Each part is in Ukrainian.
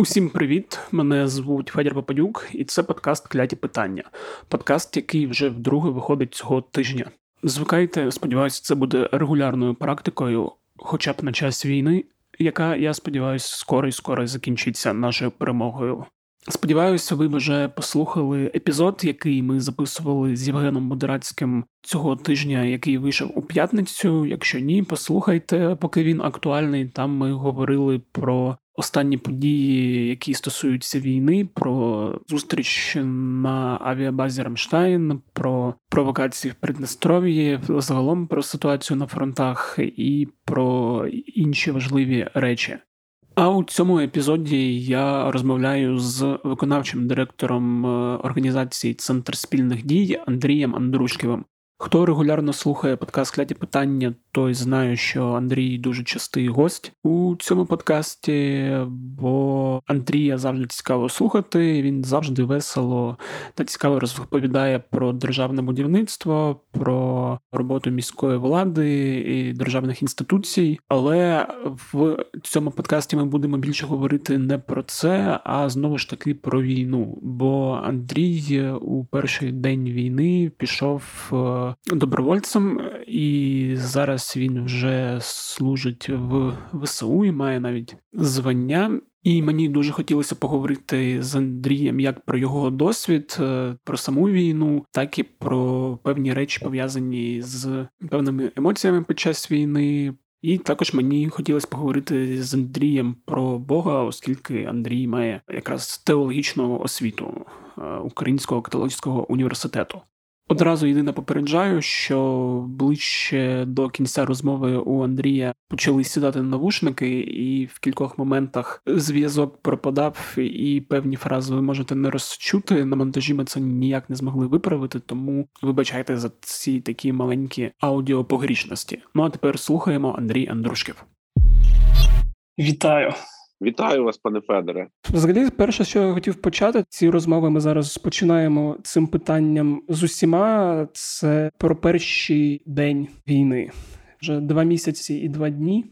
Усім привіт! Мене звуть Федір Попадюк, і це подкаст Кляті питання. Подкаст, який вже вдруге виходить цього тижня. Звикайте, сподіваюся, це буде регулярною практикою, хоча б на час війни, яка, я сподіваюся, скоро і скоро закінчиться нашою перемогою. Сподіваюся, ви вже послухали епізод, який ми записували з Євгеном Модерацьким цього тижня, який вийшов у п'ятницю. Якщо ні, послухайте, поки він актуальний. Там ми говорили про останні події, які стосуються війни, про зустріч на авіабазі Рамштайн, про провокації в Приднестров'ї, загалом про ситуацію на фронтах і про інші важливі речі. А у цьому епізоді я розмовляю з виконавчим директором е, організації Центр спільних дій Андрієм Андрушківим. Хто регулярно слухає подкаст «Кляті питання, той знає, що Андрій дуже частий гость у цьому подкасті, бо Андрія завжди цікаво слухати. Він завжди весело та цікаво розповідає про державне будівництво, про роботу міської влади і державних інституцій. Але в цьому подкасті ми будемо більше говорити не про це, а знову ж таки про війну. Бо Андрій у перший день війни пішов е, добровольцем, і зараз він вже служить в ВСУ і має навіть звання. І мені дуже хотілося поговорити з Андрієм як про його досвід, е, про саму війну, так і про певні речі пов'язані з певними емоціями під час війни. І також мені хотілося поговорити з Андрієм про Бога, оскільки Андрій має якраз теологічну освіту е, Українського католицького університету. Одразу єдине попереджаю, що ближче до кінця розмови у Андрія почали сідати навушники, і в кількох моментах зв'язок пропадав, і певні фрази ви можете не розчути. На монтажі ми це ніяк не змогли виправити, тому вибачайте за ці такі маленькі аудіопогрішності. Ну а тепер слухаємо Андрій Андрушків. Вітаю. Вітаю вас, пане Федоре. Взагалі, перше, що я хотів почати, ці розмови ми зараз починаємо цим питанням з усіма. Це про перший день війни. Вже два місяці і два дні.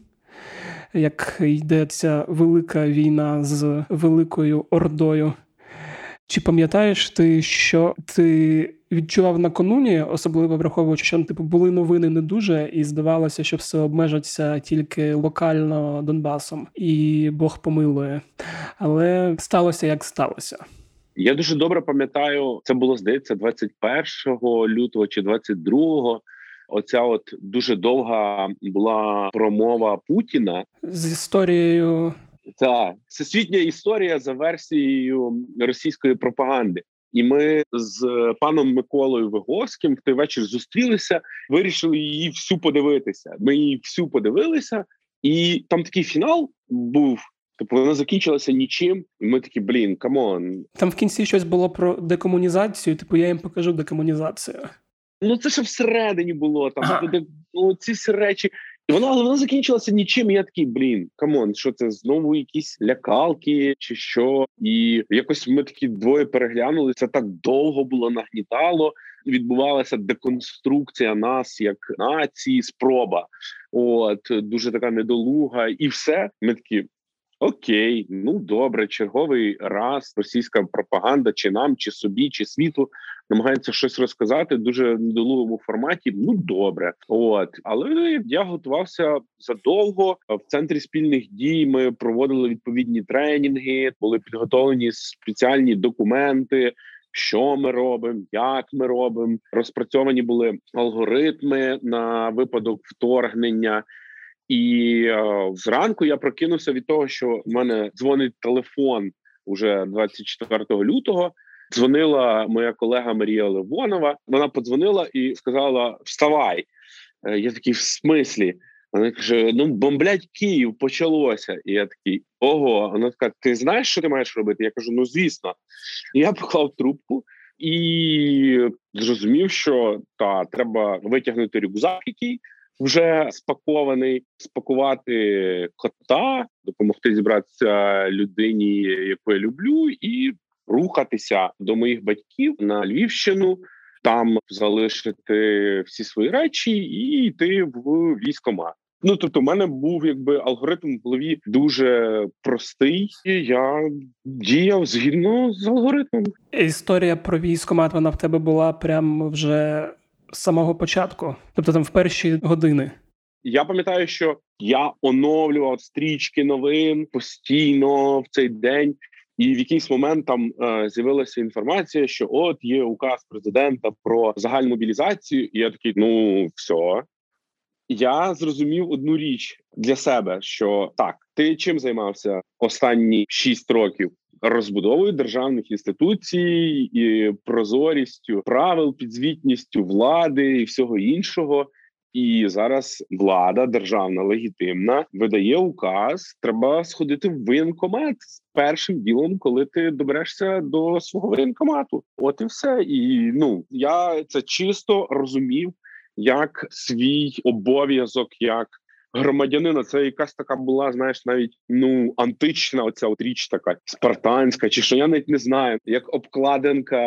Як йде ця велика війна з великою ордою. Чи пам'ятаєш ти, що ти відчував накануні, особливо враховуючи, що типу були новини не дуже, і здавалося, що все обмежиться тільки локально Донбасом, і Бог помилує. Але сталося як сталося. Я дуже добре пам'ятаю, це було здається 21 лютого чи 22-го. Оця от дуже довга була промова Путіна з історією. Так, всесвітня історія за версією російської пропаганди. І ми з паном Миколою Виговським в той вечір зустрілися, вирішили її всю подивитися. Ми її всю подивилися, і там такий фінал був. Тобто вона закінчилася нічим, і ми такі блін, come on. Там в кінці щось було про декомунізацію. Типу, я їм покажу декомунізацію. Ну це ще всередині було там. Ага. Ну, ці всі речі. І вона вона закінчилася нічим. і Я такий блін, come on, що це знову якісь лякалки чи що? І якось ми такі двоє переглянули. Це так довго було нагнітало. Відбувалася деконструкція нас як нації, спроба. От дуже така недолуга, і все. Ми такі. Окей, ну добре, черговий раз російська пропаганда, чи нам, чи собі, чи світу намагається щось розказати дуже недолугому форматі. Ну добре, от але я готувався задовго. В центрі спільних дій ми проводили відповідні тренінги, були підготовлені спеціальні документи. Що ми робимо, як ми робимо, розпрацьовані були алгоритми на випадок вторгнення. І е, зранку я прокинувся від того, що в мене дзвонить телефон уже 24 лютого. Дзвонила моя колега Марія Левонова. Вона подзвонила і сказала: Вставай! Е, я такий в смислі. Вона каже: Ну, бомблять Київ почалося. І я такий ого. Вона така: Ти знаєш, що ти маєш робити? Я кажу: Ну звісно. І я поклав трубку і зрозумів, що та треба витягнути рюкзак, який вже спакований, спакувати кота, допомогти зібратися людині, яку я люблю, і рухатися до моїх батьків на Львівщину. Там залишити всі свої речі і йти в військомат. Ну тобто, у мене був якби алгоритм в голові дуже простий. Я діяв згідно з алгоритмом. Історія про військомат вона в тебе була прямо вже з самого початку, тобто там в перші години. Я пам'ятаю, що я оновлював стрічки новин постійно в цей день, і в якийсь момент там е, з'явилася інформація, що от є указ президента про загальну мобілізацію. І я такий, ну все. Я зрозумів одну річ для себе: що так, ти чим займався останні шість років? Розбудовою державних інституцій і прозорістю правил, підзвітністю влади і всього іншого. І зараз влада державна легітимна видає указ. Треба сходити в воєнкомат з першим ділом, коли ти доберешся до свого воєнкомату. От і все. І ну я це чисто розумів як свій обов'язок, як громадянина. Це якась така була, знаєш, навіть ну антична. Оця от річ така спартанська, чи що я навіть не знаю, як обкладинка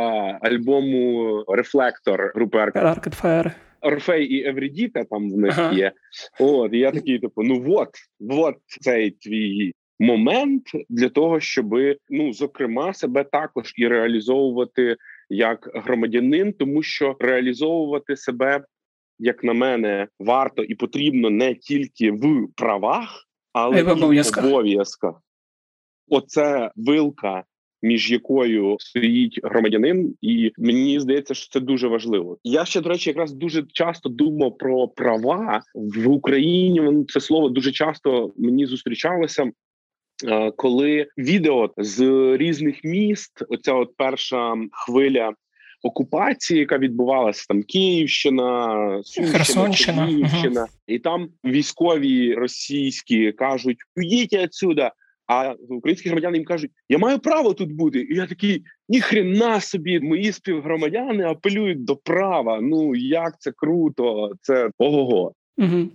альбому Рефлектор групи Arcade Fire. Орфей і Еврідіка там в них ага. є. От і я такий, типу, ну от, от цей твій момент для того, щоб ну зокрема себе також і реалізовувати як громадянин, тому що реалізовувати себе як на мене, варто і потрібно не тільки в правах, але і в обов'язках. Оце вилка. Між якою стоїть громадянин, і мені здається, що це дуже важливо. Я ще до речі, якраз дуже часто думав про права в Україні. Це слово дуже часто мені зустрічалося, е, коли відео з різних міст, оця от перша хвиля окупації, яка відбувалася там Київщина, Сумщина, Київщина, угу. і там військові російські кажуть: уїдьте отсюда. А українські громадяни їм кажуть, я маю право тут бути. І я такий ніхрена собі, мої співгромадяни апелюють до права. Ну як це круто, це ого. Угу.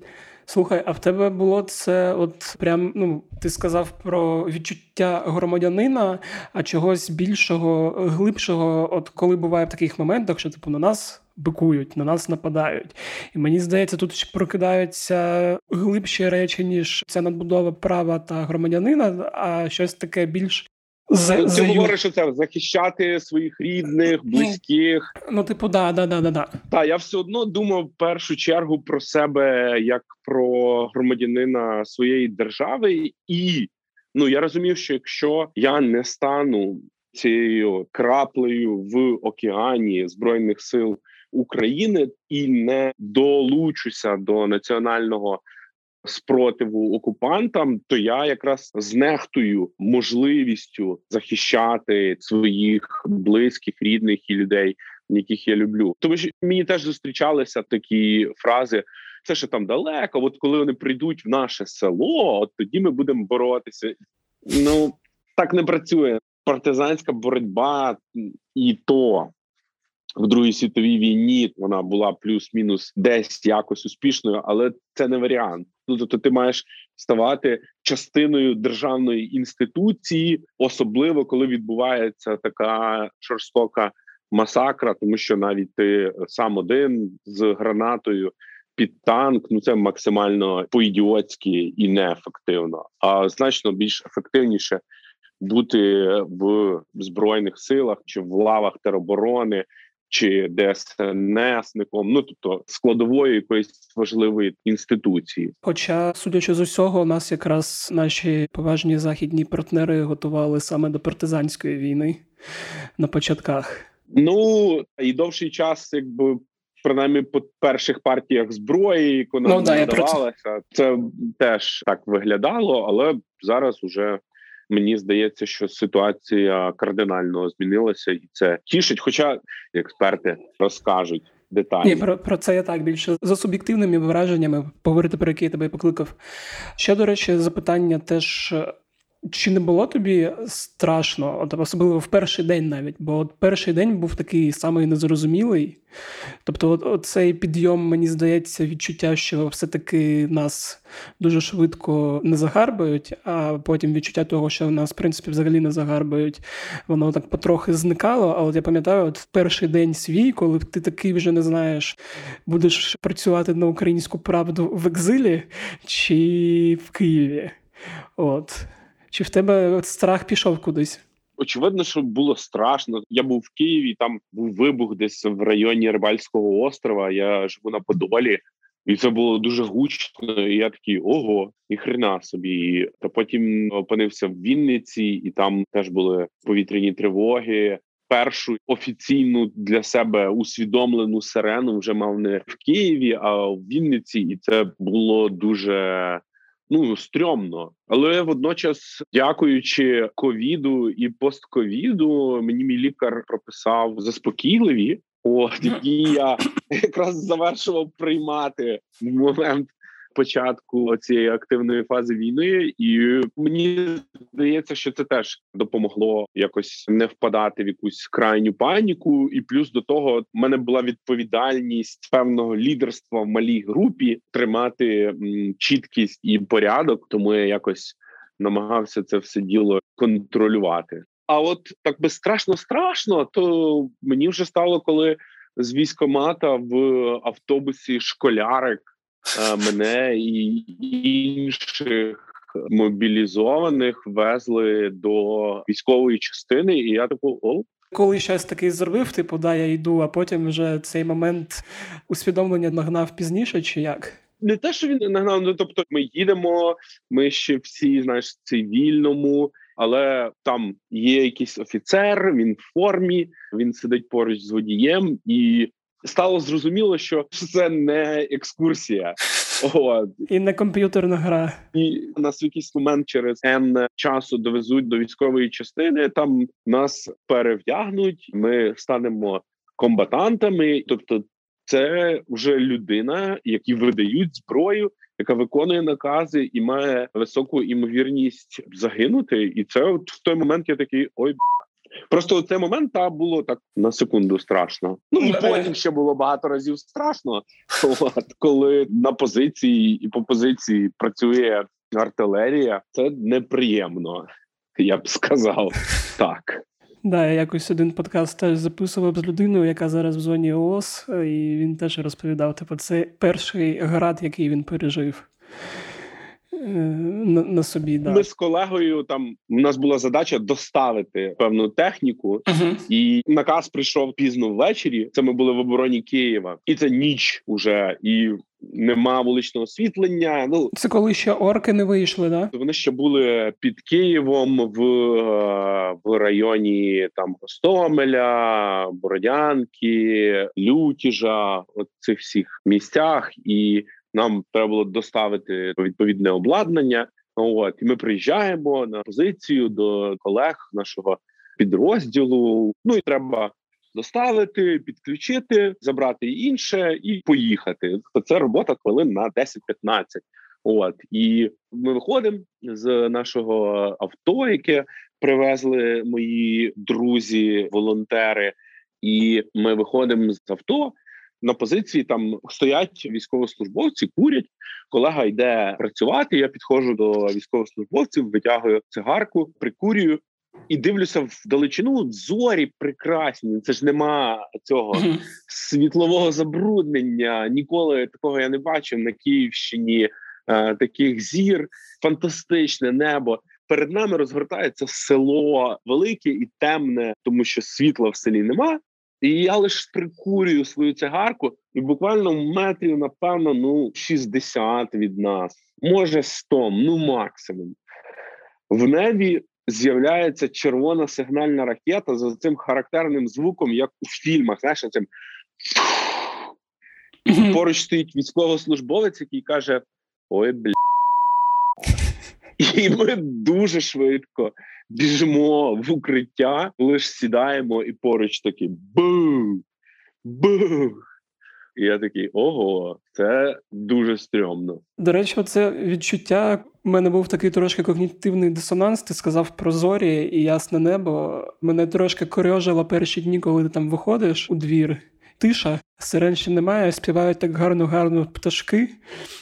Слухай, а в тебе було це, от прям ну ти сказав про відчуття громадянина, а чогось більшого, глибшого, от коли буває в таких моментах, що типу на нас бикують, на нас нападають. І мені здається, тут прокидаються глибші речі, ніж ця надбудова права та громадянина, а щось таке більш з, Ти з... говориш, що це захищати своїх рідних, близьких. Ну, типу, да, да, да, да, да. Так, я все одно думав в першу чергу про себе як про громадянина своєї держави, і ну я розумів, що якщо я не стану цією краплею в океані збройних сил України і не долучуся до національного спротиву окупантам, то я якраз знехтую можливістю захищати своїх близьких, рідних і людей, яких я люблю. Тому що мені теж зустрічалися такі фрази. Це ще там далеко. От коли вони прийдуть в наше село, от тоді ми будемо боротися. Ну так не працює. Партизанська боротьба і то в Другій світовій війні вона була плюс-мінус десь якось успішною, але це не варіант. Ну тобто, ти маєш ставати частиною державної інституції, особливо коли відбувається така жорстока масакра, тому що навіть ти сам один з гранатою. Під танк, ну це максимально по-ідіотськи і неефективно, а значно більш ефективніше бути в збройних силах чи в лавах тероборони, чи ДСНСником, ну тобто складової якоїсь важливої інституції. Хоча, судячи з усього, у нас якраз наші поважні західні партнери готували саме до партизанської війни на початках. Ну і довший час, якби. Принаймні по перших партіях зброї, яку нам ну, да, надавалася, це теж так виглядало, але зараз уже Мені здається, що ситуація кардинально змінилася, і це тішить. Хоча експерти розкажуть деталі. Про про це я так більше за суб'єктивними враженнями поговорити, про які я тебе покликав. Ще до речі, запитання теж Чи не було тобі страшно, от особливо в перший день навіть, бо от перший день був такий самий незрозумілий. Тобто, от, от цей підйом, мені здається, відчуття, що все-таки нас дуже швидко не загарбають, а потім відчуття того, що нас, в принципі, взагалі не загарбають, воно так потрохи зникало. А от я пам'ятаю, от в перший день свій, коли ти такий вже не знаєш, будеш працювати на українську правду в екзилі чи в Києві. От. Чи в тебе страх пішов кудись? Очевидно, що було страшно. Я був в Києві, там був вибух десь в районі Рибальського острова. Я живу на Подолі, і це було дуже гучно. і Я такий ого, і хрена собі. Та потім опинився в Вінниці, і там теж були повітряні тривоги. Першу офіційну для себе усвідомлену сирену вже мав не в Києві, а в Вінниці, і це було дуже ну стрьомно. Але водночас, дякуючи ковіду і постковіду, мені мій лікар прописав заспокійливі. От які я якраз завершував приймати в момент початку цієї активної фази війни, і мені здається, що це теж допомогло якось не впадати в якусь крайню паніку. І плюс до того, в мене була відповідальність певного лідерства в малій групі тримати чіткість і порядок, тому я якось намагався це все діло контролювати. А от так би страшно страшно, то мені вже стало коли з військомата в автобусі школярик мене і інших мобілізованих везли до військової частини, і я таку о. Коли щось такий зробив, типу, да, я йду, а потім вже цей момент усвідомлення нагнав пізніше, чи як? Не те, що він нагнав, ну тобто ми їдемо, ми ще всі, знаєш, цивільному, але там є якийсь офіцер, він в формі, він сидить поруч з водієм, і стало зрозуміло, що це не екскурсія. От. І не комп'ютерна гра. І нас в якийсь момент через N часу довезуть до військової частини. Там нас перевдягнуть. Ми станемо комбатантами. Тобто, це вже людина, які видають зброю, яка виконує накази і має високу імовірність загинути. І це от в той момент я такий ой. Просто цей момент та було так на секунду страшно. Ну і потім ще було багато разів страшно. От, коли на позиції і по позиції працює артилерія, це неприємно, я б сказав так. Да, я якось один подкаст теж записував з людиною, яка зараз в зоні ООС, і він теж розповідав: типу, це перший град, який він пережив. Е, на, на собі. Да. Ми з колегою там у нас була задача доставити певну техніку, uh-huh. і наказ прийшов пізно ввечері. Це ми були в обороні Києва, і це ніч уже і. Нема вуличного освітлення. Ну це коли ще орки не вийшли, да? Вони ще були під Києвом в в районі там Гостомеля, Бородянки, Лютіжа, от цих всіх місцях, і нам треба було доставити відповідне обладнання. От і ми приїжджаємо на позицію до колег нашого підрозділу. Ну і треба доставити, підключити, забрати інше і поїхати. Це робота хвилин на 10-15. От і ми виходимо з нашого авто, яке привезли мої друзі, волонтери, і ми виходимо з авто на позиції там стоять військовослужбовці, курять. Колега йде працювати. Я підходжу до військовослужбовців, витягую цигарку, прикурюю і дивлюся вдалечину. Зорі прекрасні. Це ж нема цього світлового забруднення. Ніколи такого я не бачив на Київщині. Е, таких зір, фантастичне небо. Перед нами розгортається село велике і темне, тому що світла в селі нема. І я лише прикурюю свою цигарку, і буквально метрів, напевно, ну 60 від нас, може 100, ну максимум. В небі з'являється червона сигнальна ракета за цим характерним звуком, як у фільмах. Знаєш, цим поруч стоїть військовослужбовець, який каже: Ой, бля. І ми дуже швидко біжимо в укриття, лише сідаємо і поруч такі бух, бух, І я такий ого, це дуже стрьомно. До речі, це відчуття. У мене був такий трошки когнітивний дисонанс. Ти сказав про зорі і ясне небо. Мене трошки корьожило перші дні, коли ти там виходиш у двір тиша, сирен ще немає, співають так гарно-гарно пташки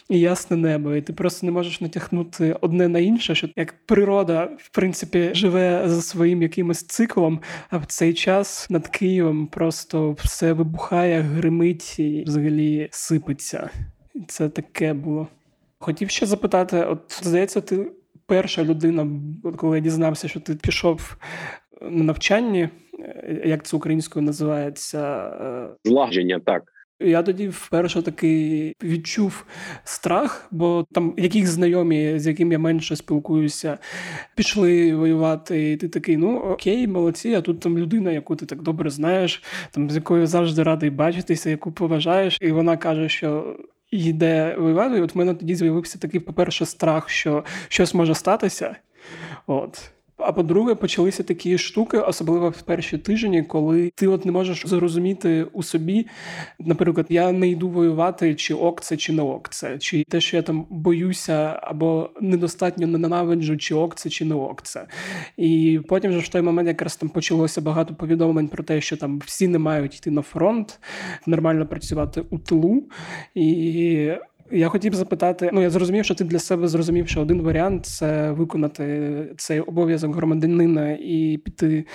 і ясне небо. І ти просто не можеш натягнути одне на інше, що як природа, в принципі, живе за своїм якимось циклом, а в цей час над Києвом просто все вибухає, гримить і взагалі сипеться. І це таке було. Хотів ще запитати: от здається, ти перша людина, коли я дізнався, що ти пішов на навчанні. Е, як це українською називається? Е, Злагодження, так. Я тоді вперше таки відчув страх, бо там яких знайомі, з яким я менше спілкуюся, пішли воювати. і Ти такий, ну окей, молодці, а тут там людина, яку ти так добре знаєш, там з якою завжди радий бачитися, яку поважаєш, і вона каже, що йде воювати. І От в мене тоді з'явився такий, по-перше, страх, що щось може статися. От. А по-друге, почалися такі штуки, особливо в перші тижні, коли ти от не можеш зрозуміти у собі, наприклад, я не йду воювати, чи ок це, чи не ок це, чи те, що я там боюся, або недостатньо ненавиджу, чи ок це, чи не ок це. І потім вже в той момент якраз там почалося багато повідомлень про те, що там всі не мають йти на фронт, нормально працювати у тилу. І я хотів запитати, ну я зрозумів, що ти для себе зрозумів, що один варіант це виконати цей обов'язок громадянина і піти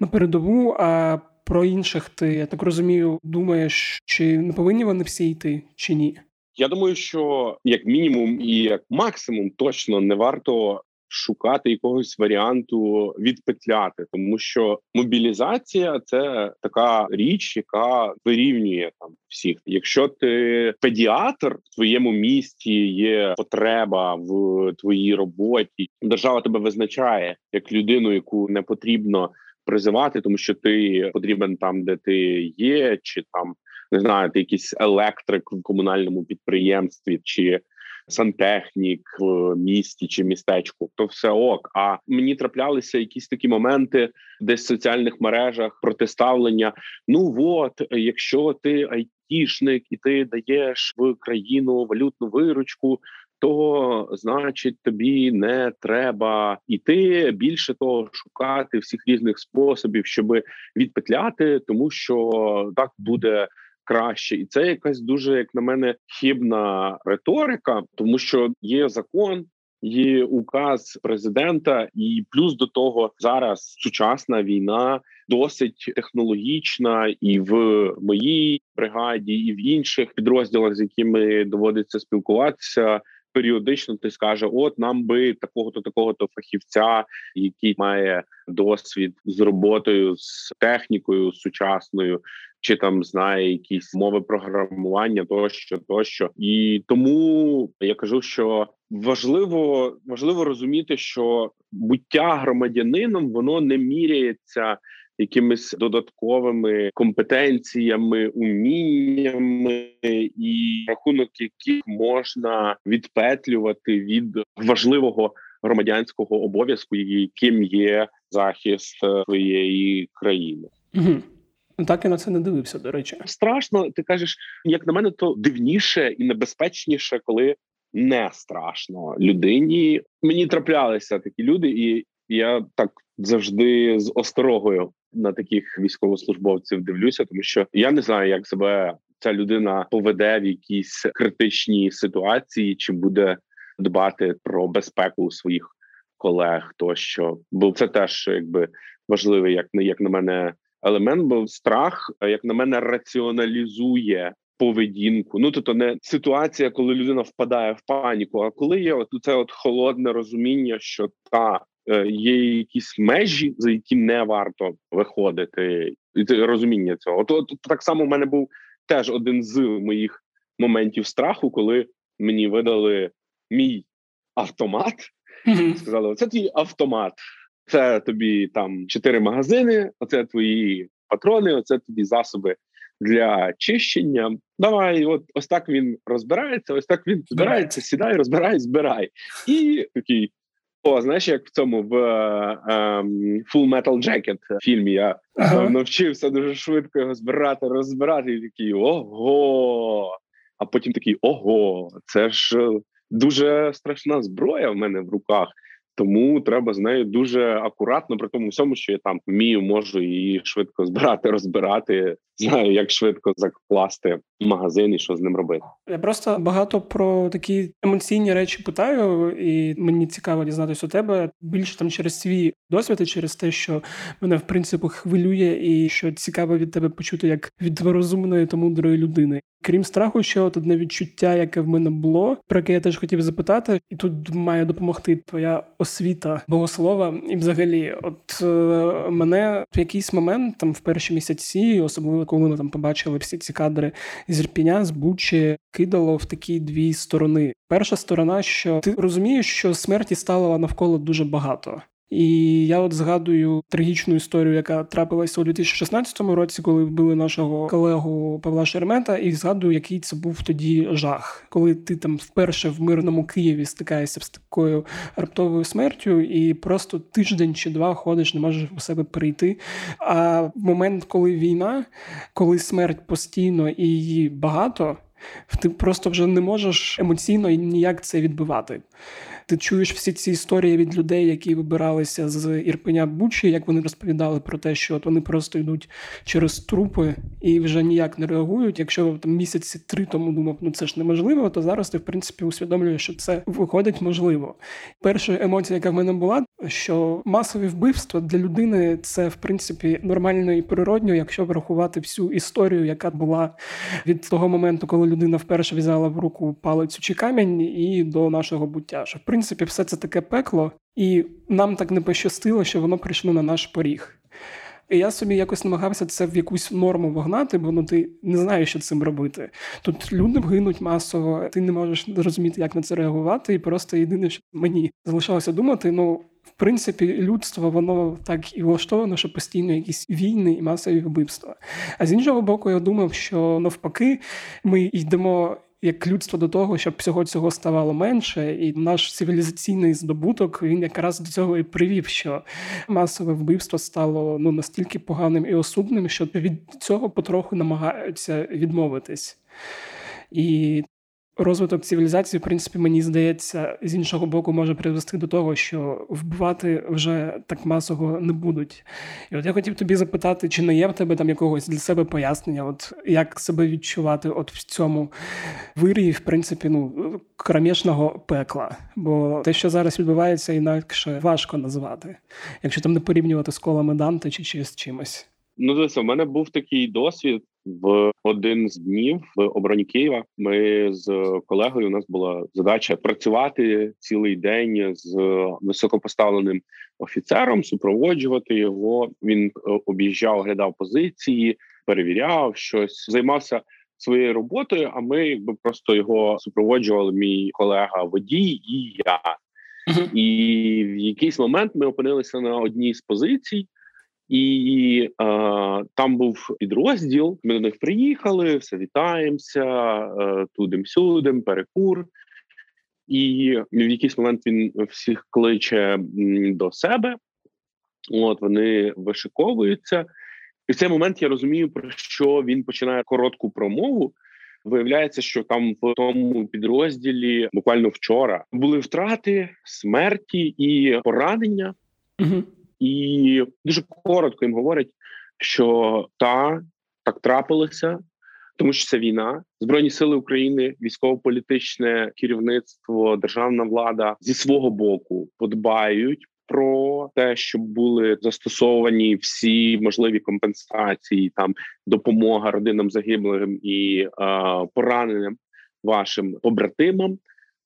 на передову. А про інших ти я так розумію, думаєш, чи не повинні вони всі йти, чи ні? Я думаю, що як мінімум і як максимум точно не варто шукати якогось варіанту відпетляти, тому що мобілізація це така річ, яка вирівнює там всіх. Якщо ти педіатр в твоєму місті є потреба в твоїй роботі, держава тебе визначає як людину, яку не потрібно призивати, тому що ти потрібен там, де ти є, чи там не знаю, ти якийсь електрик в комунальному підприємстві, чи сантехнік в місті чи містечку, то все ок. А мені траплялися якісь такі моменти, десь в соціальних мережах протиставлення. Ну от, якщо ти айтішник і ти даєш в країну валютну виручку. То значить тобі не треба іти більше того, шукати всіх різних способів, щоб відпетляти, тому що так буде краще, і це якась дуже, як на мене, хибна риторика, тому що є закон. Є указ президента, і плюс до того зараз сучасна війна досить технологічна, і в моїй бригаді, і в інших підрозділах, з якими доводиться спілкуватися, періодично ти скаже: От нам би такого то такого то фахівця, який має досвід з роботою з технікою сучасною, чи там знає якісь мови програмування, тощо, тощо, і тому я кажу, що важливо важливо розуміти, що буття громадянином воно не міряється. Якимись додатковими компетенціями, уміннями, і рахунок яких можна відпетлювати від важливого громадянського обов'язку, яким є захист своєї країни. Угу. Так я на це не дивився. До речі, страшно. Ти кажеш, як на мене, то дивніше і небезпечніше, коли не страшно людині. Мені траплялися такі люди, і я так завжди з осторогою на таких військовослужбовців дивлюся, тому що я не знаю, як себе ця людина поведе в якійсь критичній ситуації, чи буде дбати про безпеку своїх колег, тощо, бо це теж якби важливий, як не як на мене елемент, бо страх, як на мене, раціоналізує поведінку. Ну тобто не ситуація, коли людина впадає в паніку, а коли є от це от холодне розуміння, що та є якісь межі, за які не варто виходити, і це розуміння цього. От, от так само в мене був теж один з моїх моментів страху, коли мені видали мій автомат. Mm-hmm. Сказали, оце твій автомат. Це тобі там чотири магазини, оце твої патрони, оце тобі засоби для чищення. Давай, от ось так він розбирається. Ось так він збирається, сідай, розбирай, збирай. І такий знаєш, як в цьому в um, Full Metal Jacket фільмі я ага. навчився дуже швидко його збирати, розбирати, і такий ого. А потім такий ого, це ж дуже страшна зброя в мене в руках. Тому треба з нею дуже акуратно при тому всьому, що я там вмію, можу її швидко збирати, розбирати. Знаю, як швидко закласти магазин і що з ним робити. Я просто багато про такі емоційні речі питаю, і мені цікаво дізнатися у тебе більше там через свій досвід і через те, що мене в принципі хвилює, і що цікаво від тебе почути як від розумної та мудрої людини. Крім страху, ще от одне відчуття, яке в мене було, про яке я теж хотів запитати, і тут має допомогти твоя освіта богослова. І, взагалі, от е, мене в якийсь момент, там в перші місяці, особливо коли ми там побачили всі ці кадри з Ірпіня, з Бучі, кидало в такі дві сторони. Перша сторона, що ти розумієш, що смерті стало навколо дуже багато. І я от згадую трагічну історію, яка трапилася у 2016 році, коли вбили нашого колегу Павла Шермета, і згадую, який це був тоді жах, коли ти там вперше в мирному Києві стикаєшся з такою раптовою смертю, і просто тиждень чи два ходиш, не можеш у себе перейти. А в момент, коли війна, коли смерть постійно і її багато, ти просто вже не можеш емоційно ніяк це відбивати. Ти чуєш всі ці історії від людей, які вибиралися з Ірпеня Бучі, як вони розповідали про те, що от вони просто йдуть через трупи і вже ніяк не реагують. Якщо там місяці три тому думав, ну це ж неможливо, то зараз ти в принципі усвідомлюєш, що це виходить можливо. Перша емоція, яка в мене була, що масові вбивства для людини це в принципі нормально і природньо, якщо врахувати всю історію, яка була від того моменту, коли людина вперше взяла в руку палицю чи камінь, і до нашого буття. Що в принципі все це таке пекло, і нам так не пощастило, що воно прийшло на наш поріг. І я собі якось намагався це в якусь норму вогнати, бо ну ти не знаєш, що цим робити. Тут люди гинуть масово, ти не можеш зрозуміти, як на це реагувати, і просто єдине, що мені залишалося думати, ну. В принципі, людство воно так і влаштовано, що постійно якісь війни і масові вбивства. А з іншого боку, я думав, що навпаки, ми йдемо як людство до того, щоб всього цього ставало менше, і наш цивілізаційний здобуток він якраз до цього і привів, що масове вбивство стало ну настільки поганим і осудним, що від цього потроху намагаються відмовитись. І розвиток цивілізації, в принципі, мені здається, з іншого боку, може привести до того, що вбивати вже так масово не будуть. І от я хотів тобі запитати, чи не є в тебе там якогось для себе пояснення, от як себе відчувати от в цьому вирії, в принципі, ну кромішного пекла. Бо те, що зараз відбувається, інакше важко назвати, якщо там не порівнювати з колами Данте чи, чи з чимось. Ну, дивися, у мене був такий досвід в один з днів в обороні Києва. Ми з колегою у нас була задача працювати цілий день з високопоставленим офіцером, супроводжувати його. Він е, об'їжджав, оглядав позиції, перевіряв щось, займався. Своєю роботою, а ми якби просто його супроводжували. Мій колега водій і я, uh-huh. і в якийсь момент ми опинилися на одній з позицій, і е, там був підрозділ. Ми до них приїхали, все вітаємося е, тудим-сюдим, перекур. І в якийсь момент він всіх кличе до себе. От вони вишиковуються, і в цей момент я розумію, про що він починає коротку промову. Виявляється, що там в тому підрозділі буквально вчора були втрати, смерті і поранення. Угу. І дуже коротко їм говорять, що та так трапилося, тому що це війна. Збройні сили України, військово-політичне керівництво, державна влада зі свого боку подбають. Про те, щоб були застосовані всі можливі компенсації, там допомога родинам загиблим і е, пораненим вашим побратимам.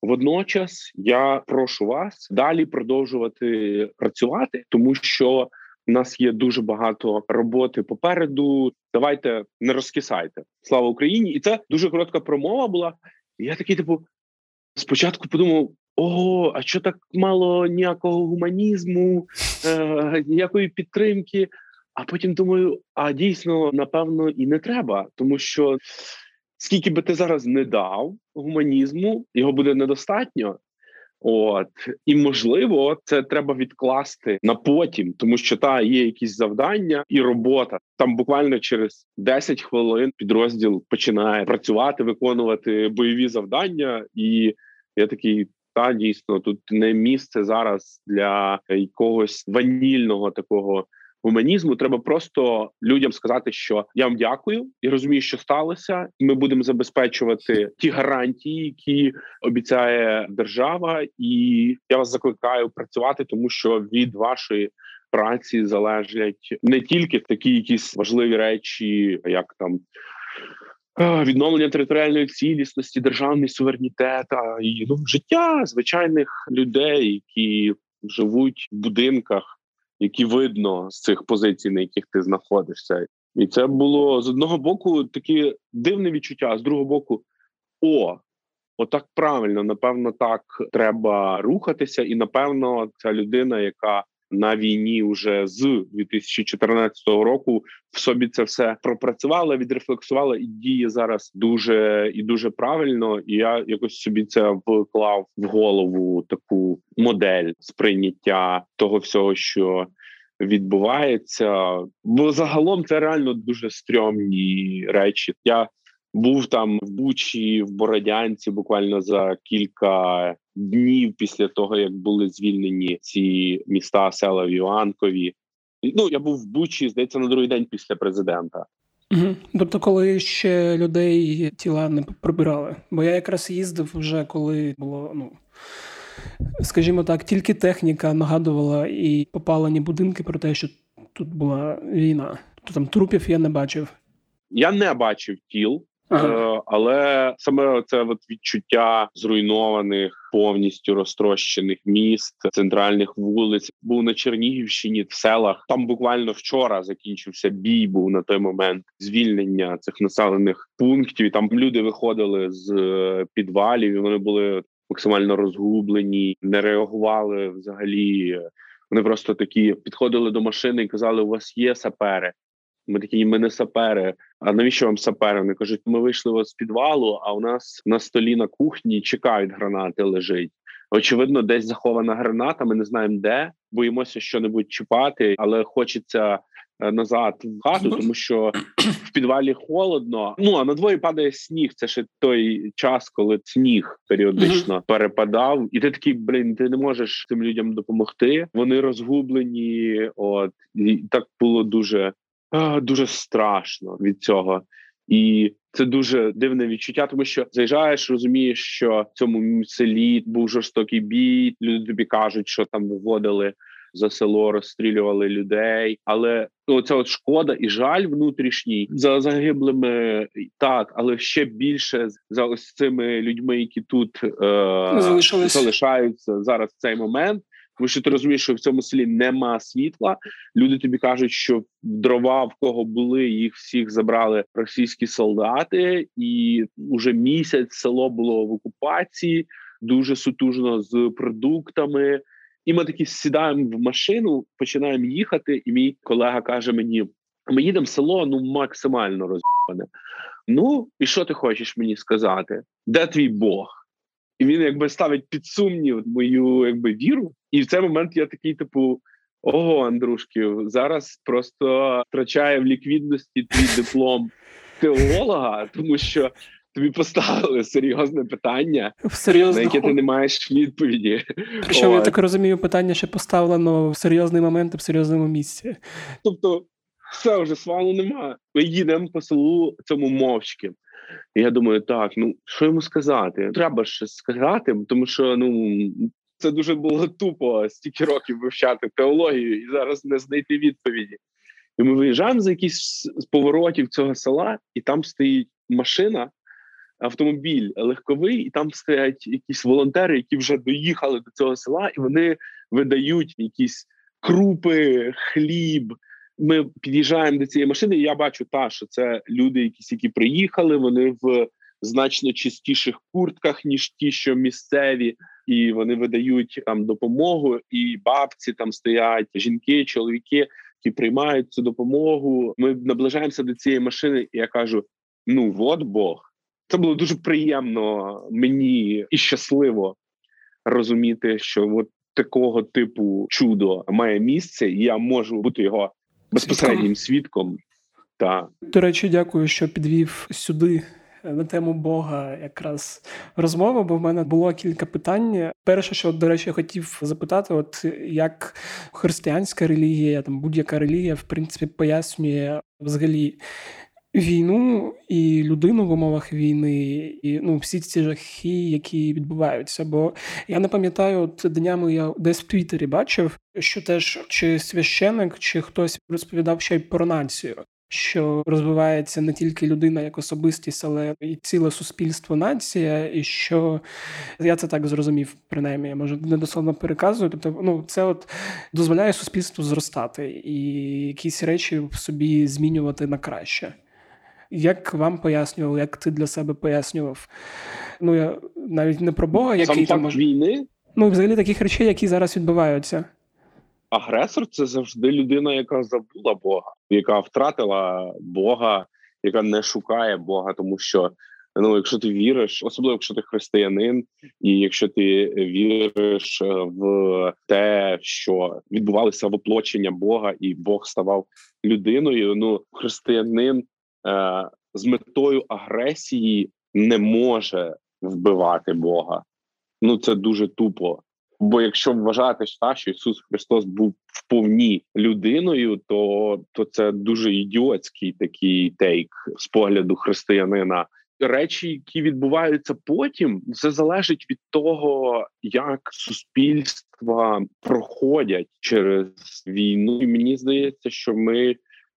Водночас я прошу вас далі продовжувати працювати, тому що у нас є дуже багато роботи попереду. Давайте не розкисайте. Слава Україні! І це дуже коротка промова була. Я такий, типу, спочатку подумав: ого, а що так мало ніякого гуманізму, е, ніякої підтримки. А потім думаю: а дійсно, напевно, і не треба, тому що скільки би ти зараз не дав гуманізму, його буде недостатньо. От і можливо, це треба відкласти на потім, тому що та є якісь завдання і робота. Там буквально через 10 хвилин підрозділ починає працювати, виконувати бойові завдання, і я такий. Та дійсно тут не місце зараз для якогось ванільного такого гуманізму. Треба просто людям сказати, що я вам дякую і розумію, що сталося. Ми будемо забезпечувати ті гарантії, які обіцяє держава, і я вас закликаю працювати, тому що від вашої. Праці залежать не тільки такі якісь важливі речі, як там відновлення територіальної цілісності, державний суверенітет, а і ну життя звичайних людей, які живуть в будинках, які видно з цих позицій, на яких ти знаходишся, і це було з одного боку таке дивне відчуття, а з другого боку, о, отак правильно, напевно, так треба рухатися, і напевно, ця людина, яка на війні вже з 2014 року в собі це все пропрацювала, відрефлексувала і діє зараз дуже і дуже правильно. І я якось собі це вклав в голову таку модель сприйняття того всього, що відбувається. Бо загалом це реально дуже стрьомні речі. Я був там в Бучі, в Бородянці, буквально за кілька днів після того, як були звільнені ці міста, села в Іванкові. Ну я був в Бучі, здається, на другий день після президента. Угу. Тобто, коли ще людей тіла не прибирали. Бо я якраз їздив вже коли було, ну скажімо так, тільки техніка нагадувала і попалені будинки про те, що тут була війна. То там трупів я не бачив. Я не бачив тіл. Е, але саме це от відчуття зруйнованих, повністю розтрощених міст, центральних вулиць був на Чернігівщині в селах. Там буквально вчора закінчився бій. Був на той момент звільнення цих населених пунктів. Там люди виходили з е, підвалів. і Вони були максимально розгублені, не реагували взагалі. Вони просто такі підходили до машини і казали: у вас є сапери. Ми такі, ми не сапери. А навіщо вам сапери? Вони кажуть, ми вийшли з підвалу, а у нас на столі на кухні чекають гранати лежить. Очевидно, десь захована граната. Ми не знаємо де. Боїмося що-небудь чіпати, але хочеться е, назад в хату, тому що в підвалі холодно. Ну а на двоє падає сніг. Це ще той час, коли сніг періодично перепадав, і ти такий блін, ти не можеш цим людям допомогти. Вони розгублені. От і так було дуже дуже страшно від цього. І це дуже дивне відчуття, тому що заїжджаєш, розумієш, що в цьому селі був жорстокий бій. Люди тобі кажуть, що там виводили за село, розстрілювали людей. Але оця от шкода і жаль внутрішній за загиблими так, але ще більше за ось цими людьми, які тут е, залишаються зараз в цей момент. Тому що ти розумієш, що в цьому селі нема світла. Люди тобі кажуть, що дрова в кого були, їх всіх забрали російські солдати, і уже місяць село було в окупації, дуже сутужно з продуктами. І ми такі сідаємо в машину, починаємо їхати. І мій колега каже мені: ми їдемо в село ну максимально розбане. Ну і що ти хочеш мені сказати? Де твій Бог? І він якби ставить під сумнів мою якби віру. І в цей момент я такий, типу. Ого, Андрушків, зараз просто втрачає в ліквідності твій диплом теолога, тому що тобі поставили серйозне питання, Серйозно? на яке ти не маєш відповіді. Причому я так розумію, питання ще поставлено в серйозний момент і в серйозному місці. Тобто, все вже свалу немає. Ми їдемо по селу цьому мовчки. Я думаю, так, ну що йому сказати? Треба щось сказати, тому що ну це дуже було тупо стільки років вивчати теологію і зараз не знайти відповіді. І ми виїжджаємо за якісь з поворотів цього села, і там стоїть машина, автомобіль легковий, і там стоять якісь волонтери, які вже доїхали до цього села, і вони видають якісь крупи, хліб. Ми під'їжджаємо до цієї машини. і Я бачу, та що це люди, якісь які приїхали. Вони в значно чистіших куртках ніж ті, що місцеві, і вони видають там допомогу. І бабці там стоять жінки, чоловіки, які приймають цю допомогу. Ми наближаємося до цієї машини, і я кажу: ну от Бог. Це було дуже приємно мені і щасливо. розуміти, що от такого типу чудо має місце, і я можу бути його безпосереднім свідком. Та до речі, дякую, що підвів сюди. На тему Бога якраз розмова, бо в мене було кілька питань. Перше, що, до речі, я хотів запитати, от як християнська релігія, там будь-яка релігія, в принципі, пояснює взагалі війну і людину в умовах війни, і ну всі ці жахи, які відбуваються. Бо я не пам'ятаю, от днями я десь в Твіттері бачив, що теж чи священик, чи хтось розповідав ще й про націю. Що розвивається не тільки людина як особистість, але і ціле суспільство, нація, і що я це так зрозумів, принаймні, я може недословно переказую. Тобто, ну це от дозволяє суспільству зростати і якісь речі в собі змінювати на краще. Як вам пояснював, як ти для себе пояснював? Ну я навіть не про Бога, який Сам там факт війни. Ну, взагалі таких речей, які зараз відбуваються. Агресор це завжди людина, яка забула Бога, яка втратила Бога, яка не шукає Бога, тому що ну, якщо ти віриш, особливо якщо ти християнин, і якщо ти віриш в те, що відбувалося воплочення Бога, і Бог ставав людиною. Ну, християнин Е, з метою агресії не може вбивати Бога. Ну це дуже тупо. Бо якщо вважати та, що Ісус Христос був вповні людиною, то то це дуже ідіотський такий тейк з погляду християнина. Речі, які відбуваються потім, це залежить від того, як суспільства проходять через війну. І мені здається, що ми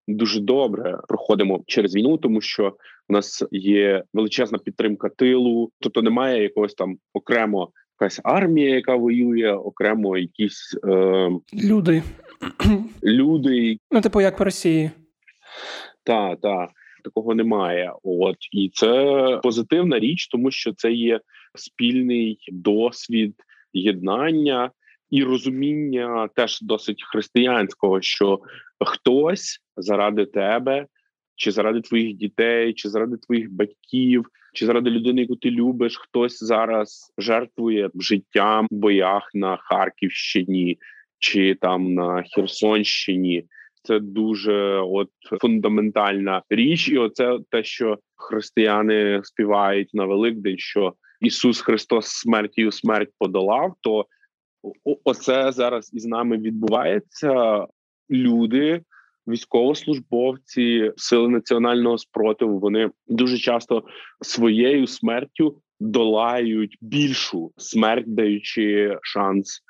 дуже добре проходимо через війну, тому що у нас є величезна підтримка тилу, тобто немає якогось там окремо якась армія, яка воює, окремо якісь е, люди. Люди, ну типу, як по Росії, Так, так. такого немає. От і це позитивна річ, тому що це є спільний досвід єднання і розуміння теж досить християнського, що хтось заради тебе, чи заради твоїх дітей, чи заради твоїх батьків, чи заради людини, яку ти любиш, хтось зараз жертвує життям в боях на Харківщині чи там на Херсонщині. Це дуже от фундаментальна річ, і оце те, що християни співають на Великдень, що Ісус Христос смертю смерть подолав. То оце зараз із нами відбувається. Люди військовослужбовці сили національного спротиву вони дуже часто своєю смертю долають більшу смерть, даючи шанс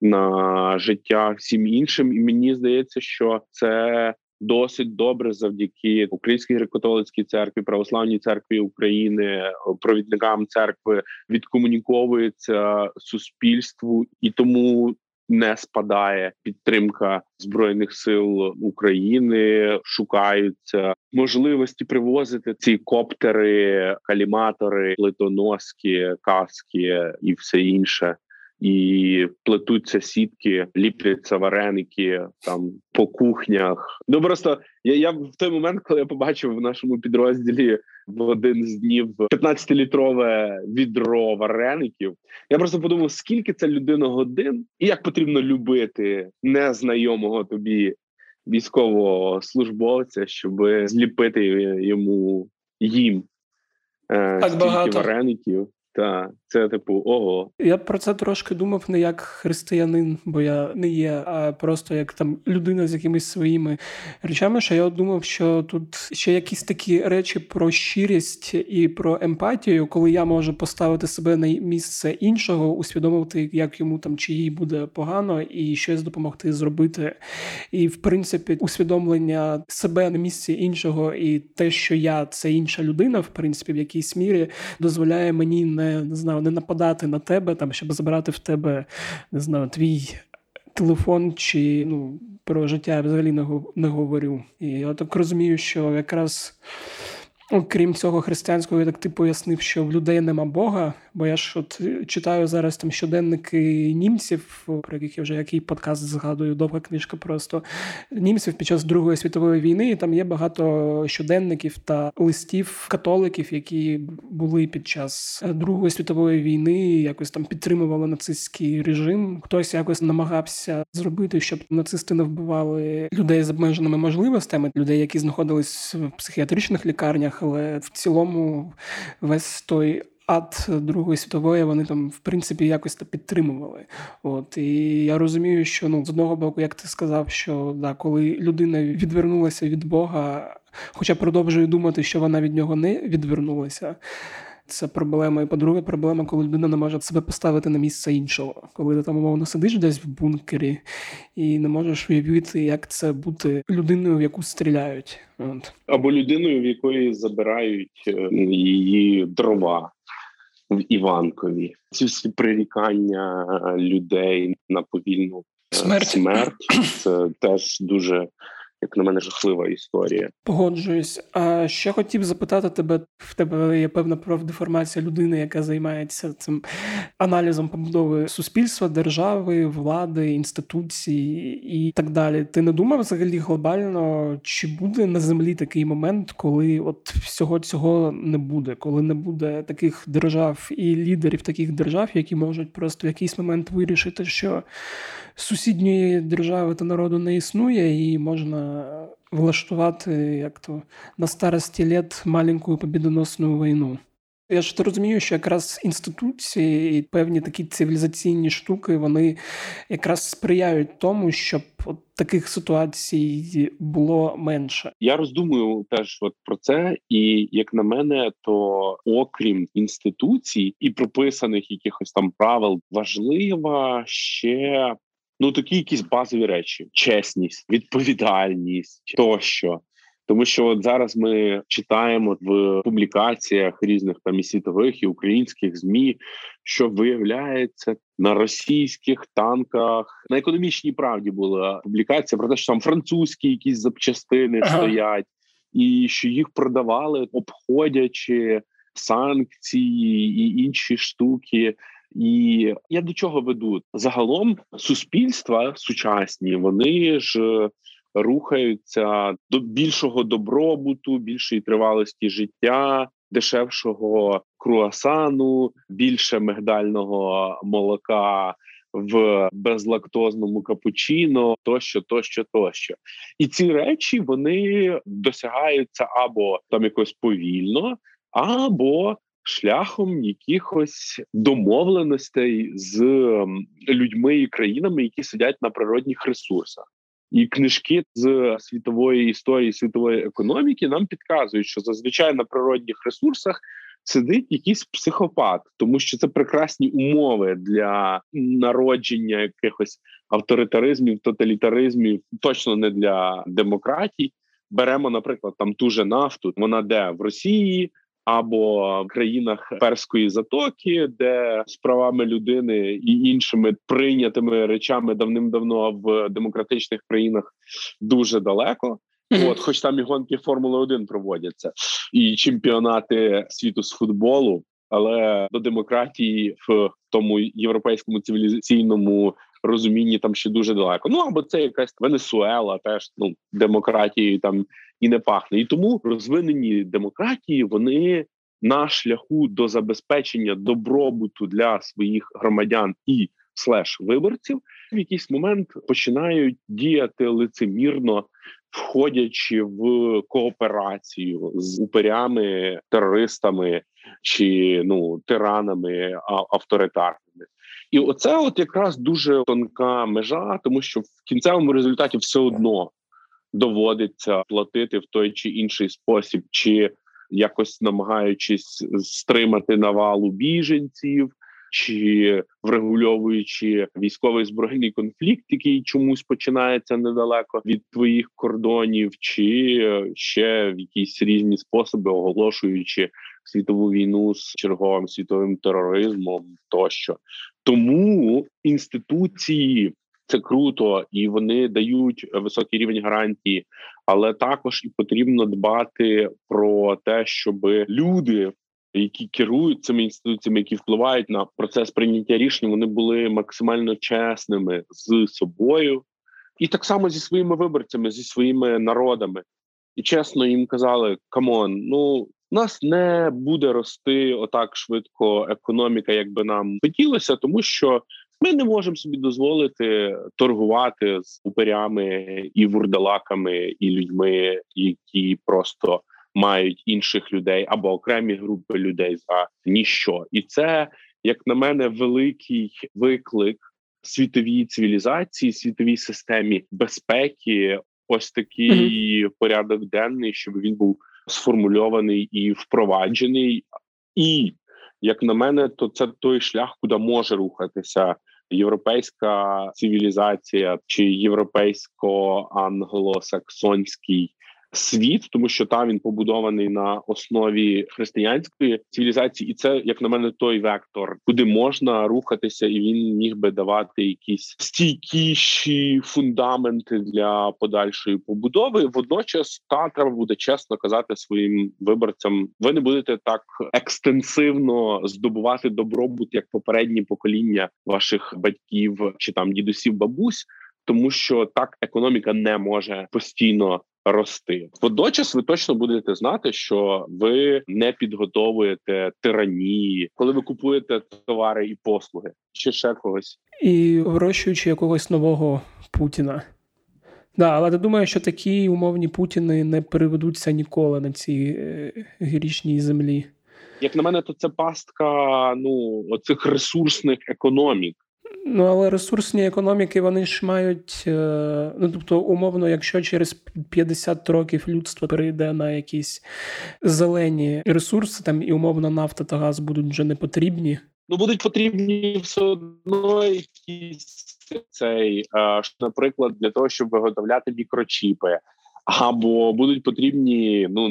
на життя всім іншим. І мені здається, що це. Досить добре завдяки Українській греко-католицькій церкві, православній церкві України, провідникам церкви відкомуніковується суспільству, і тому не спадає підтримка збройних сил України. Шукаються можливості привозити ці коптери, каліматори, литоноски, каски і все інше і плетуться сітки, ліпляться вареники там по кухнях. Ну просто я я в той момент, коли я побачив в нашому підрозділі в один з днів 15-літрове відро вареників. Я просто подумав, скільки це людина годин, і як потрібно любити незнайомого тобі військового службовця, щоб зліпити йому їм е, так багато. вареників. Так, це типу ого. Я про це трошки думав не як християнин, бо я не є, а просто як там людина з якимись своїми речами. Що я думав, що тут ще якісь такі речі про щирість і про емпатію, коли я можу поставити себе на місце іншого, усвідомити, як йому там чи їй буде погано, і щось допомогти зробити. І в принципі, усвідомлення себе на місці іншого, і те, що я це інша людина, в принципі, в якійсь мірі дозволяє мені не не знаю, не нападати на тебе, там, щоб забирати в тебе не знаю, твій телефон чи ну, про життя я взагалі не, не говорю. І я так розумію, що якраз Окрім цього християнського, так ти пояснив, що в людей нема Бога. Бо я ж от читаю зараз там щоденники німців, про яких я вже який подкаст згадую, довга книжка просто німців під час Другої світової війни. І Там є багато щоденників та листів католиків, які були під час Другої світової війни, якось там підтримували нацистський режим. Хтось якось намагався зробити, щоб нацисти не вбивали людей з обмеженими можливостями, людей, які знаходились в психіатричних лікарнях випадках, але в цілому весь той. Ад Другої світової вони там в принципі якось то підтримували. От і я розумію, що ну з одного боку, як ти сказав, що да, коли людина відвернулася від Бога, хоча продовжує думати, що вона від нього не відвернулася, це проблема. І по-друге, проблема, коли людина не може себе поставити на місце іншого, коли ти там умовно сидиш десь в бункері і не можеш уявити, як це бути людиною, в яку стріляють. От. Або людиною, в якої забирають е, її дрова. В Іванкові ці всі прирікання людей на повільну е, смерть, смерть це теж дуже як на мене, жахлива історія. Погоджуюсь. А ще хотів запитати тебе: в тебе є певна профдеформація людини, яка займається цим аналізом побудови суспільства, держави, влади, інституцій і так далі. Ти не думав взагалі глобально, чи буде на землі такий момент, коли от всього цього не буде, коли не буде таких держав і лідерів таких держав, які можуть просто в якийсь момент вирішити, що сусідньої держави та народу не існує, і можна влаштувати як то на старості літ маленьку побідоносну війну. Я ж розумію, що якраз інституції і певні такі цивілізаційні штуки вони якраз сприяють тому, щоб от таких ситуацій було менше. Я роздумую теж от про це, і як на мене, то окрім інституцій і прописаних якихось там правил, важлива ще ну такі якісь базові речі: чесність, відповідальність тощо. Тому що от зараз ми читаємо в публікаціях різних там і світових і українських змі, що виявляється на російських танках на економічній правді була публікація про те, що там французькі якісь запчастини ага. стоять, і що їх продавали, обходячи санкції і інші штуки. І я до чого веду загалом суспільства сучасні вони ж е, рухаються до більшого добробуту, більшої тривалості життя, дешевшого круасану, більше мигдального молока. В безлактозному капучино, тощо, тощо, тощо, і ці речі вони досягаються або там якось повільно, або шляхом якихось домовленостей з людьми і країнами, які сидять на природних ресурсах. І книжки з світової історії світової економіки нам підказують, що зазвичай на природних ресурсах сидить якийсь психопат, тому що це прекрасні умови для народження якихось авторитаризмів, тоталітаризмів, точно не для демократій. Беремо, наприклад, там ту же нафту. Вона де в Росії, або в країнах перської затоки, де з правами людини і іншими прийнятими речами давним-давно в демократичних країнах дуже далеко. Mm-hmm. От, хоч там і гонки Формули 1 проводяться, і чемпіонати світу з футболу, але до демократії в тому європейському цивілізаційному розумінні там ще дуже далеко. Ну або це якась Венесуела, теж ну демократією там і не пахне. І тому розвинені демократії вони на шляху до забезпечення добробуту для своїх громадян і слеш виборців в якийсь момент починають діяти лицемірно. Входячи в кооперацію з упирями, терористами чи ну тиранами авторитарними, і оце от якраз дуже тонка межа, тому що в кінцевому результаті все одно доводиться платити в той чи інший спосіб, чи якось намагаючись стримати навалу біженців. Чи врегульовуючи військовий збройний конфлікт, який чомусь починається недалеко від твоїх кордонів, чи ще в якісь різні способи оголошуючи світову війну з черговим світовим тероризмом, тощо тому інституції це круто, і вони дають високий рівень гарантії, але також і потрібно дбати про те, щоб люди. Які керують цими інституціями, які впливають на процес прийняття рішень, вони були максимально чесними з собою, і так само зі своїми виборцями, зі своїми народами, і чесно їм казали: come on, ну у нас не буде рости отак швидко економіка, як би нам хотілося, тому що ми не можемо собі дозволити торгувати з уперями і вурдалаками, і людьми, які просто мають інших людей або окремі групи людей за ніщо, і це як на мене великий виклик світовій цивілізації, світовій системі безпеки. Ось такий mm-hmm. порядок денний, щоб він був сформульований і впроваджений, і як на мене, то це той шлях, куди може рухатися європейська цивілізація чи європейсько-англосаксонський світ, тому що там він побудований на основі християнської цивілізації, і це як на мене той вектор, куди можна рухатися, і він міг би давати якісь стійкіші фундаменти для подальшої побудови. Водночас та треба буде чесно казати своїм виборцям: ви не будете так екстенсивно здобувати добробут, як попередні покоління ваших батьків чи там дідусів, бабусь. Тому що так економіка не може постійно рости. Водночас ви точно будете знати, що ви не підготовуєте тиранії, коли ви купуєте товари і послуги, чи ще когось, і вирощуючи якогось нового Путіна. Да, але ти думаєш, що такі умовні Путіни не переведуться ніколи на цій е, грішній землі? Як на мене, то це пастка ну оцих ресурсних економік. Ну, але ресурсні економіки вони ж мають. Е, ну тобто, умовно, якщо через 50 років людство перейде на якісь зелені ресурси, там і умовно нафта та газ будуть вже не потрібні. Ну будуть потрібні все одно якісь цей, наприклад, для того, щоб виготовляти мікрочіпи, або будуть потрібні ну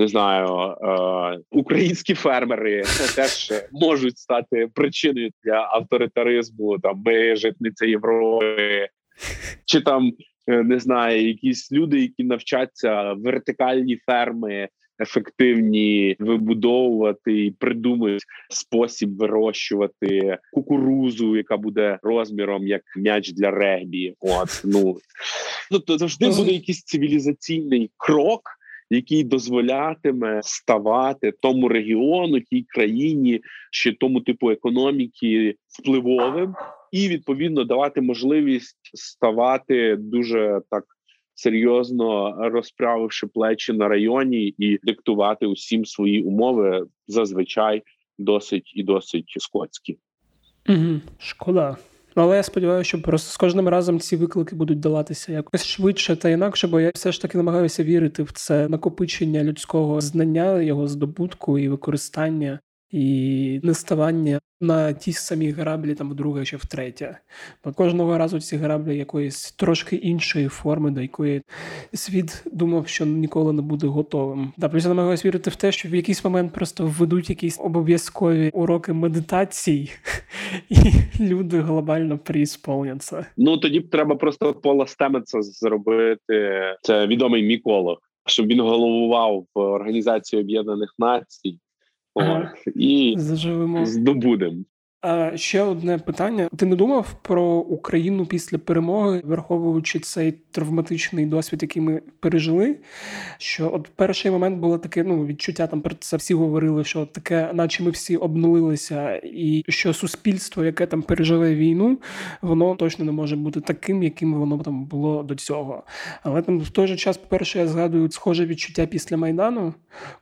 не знаю, е, українські фермери теж можуть стати причиною для авторитаризму. Там ми житниця Європи, чи там е, не знаю, якісь люди, які навчаться вертикальні ферми. Ефективні вибудовувати і придумають спосіб вирощувати кукурузу, яка буде розміром як м'яч для регбі. От ну тобто завжди буде якийсь цивілізаційний крок, який дозволятиме ставати тому регіону, тій країні чи тому типу економіки впливовим, і відповідно давати можливість ставати дуже так. Серйозно розправивши плечі на районі і диктувати усім свої умови зазвичай досить і досить скотські. Угу. Шкода. Ну, але я сподіваюся, що просто з кожним разом ці виклики будуть даватися якось швидше та інакше, бо я все ж таки намагаюся вірити в це накопичення людського знання, його здобутку і використання і не ставання на ті самі граблі, там вдруге чи втретє. Бо кожного разу ці граблі якоїсь трошки іншої форми, до якої світ думав, що ніколи не буде готовим. Да, плюс я намагаюся вірити в те, що в якийсь момент просто введуть якісь обов'язкові уроки медитацій, і люди глобально приісполняться. Ну тоді б треба просто Пола Стеменса зробити. Це відомий міколог, щоб він головував в Організації Об'єднаних Націй. От, і Заживемо. здобудемо. А ще одне питання: ти не думав про Україну після перемоги, враховуючи цей травматичний досвід, який ми пережили? Що от перший момент було таке ну відчуття там про це всі говорили, що таке, наче ми всі обнулилися, і що суспільство, яке там переживе війну, воно точно не може бути таким, яким воно там було до цього. Але там в той же час, по перше, я згадую схоже відчуття після майдану,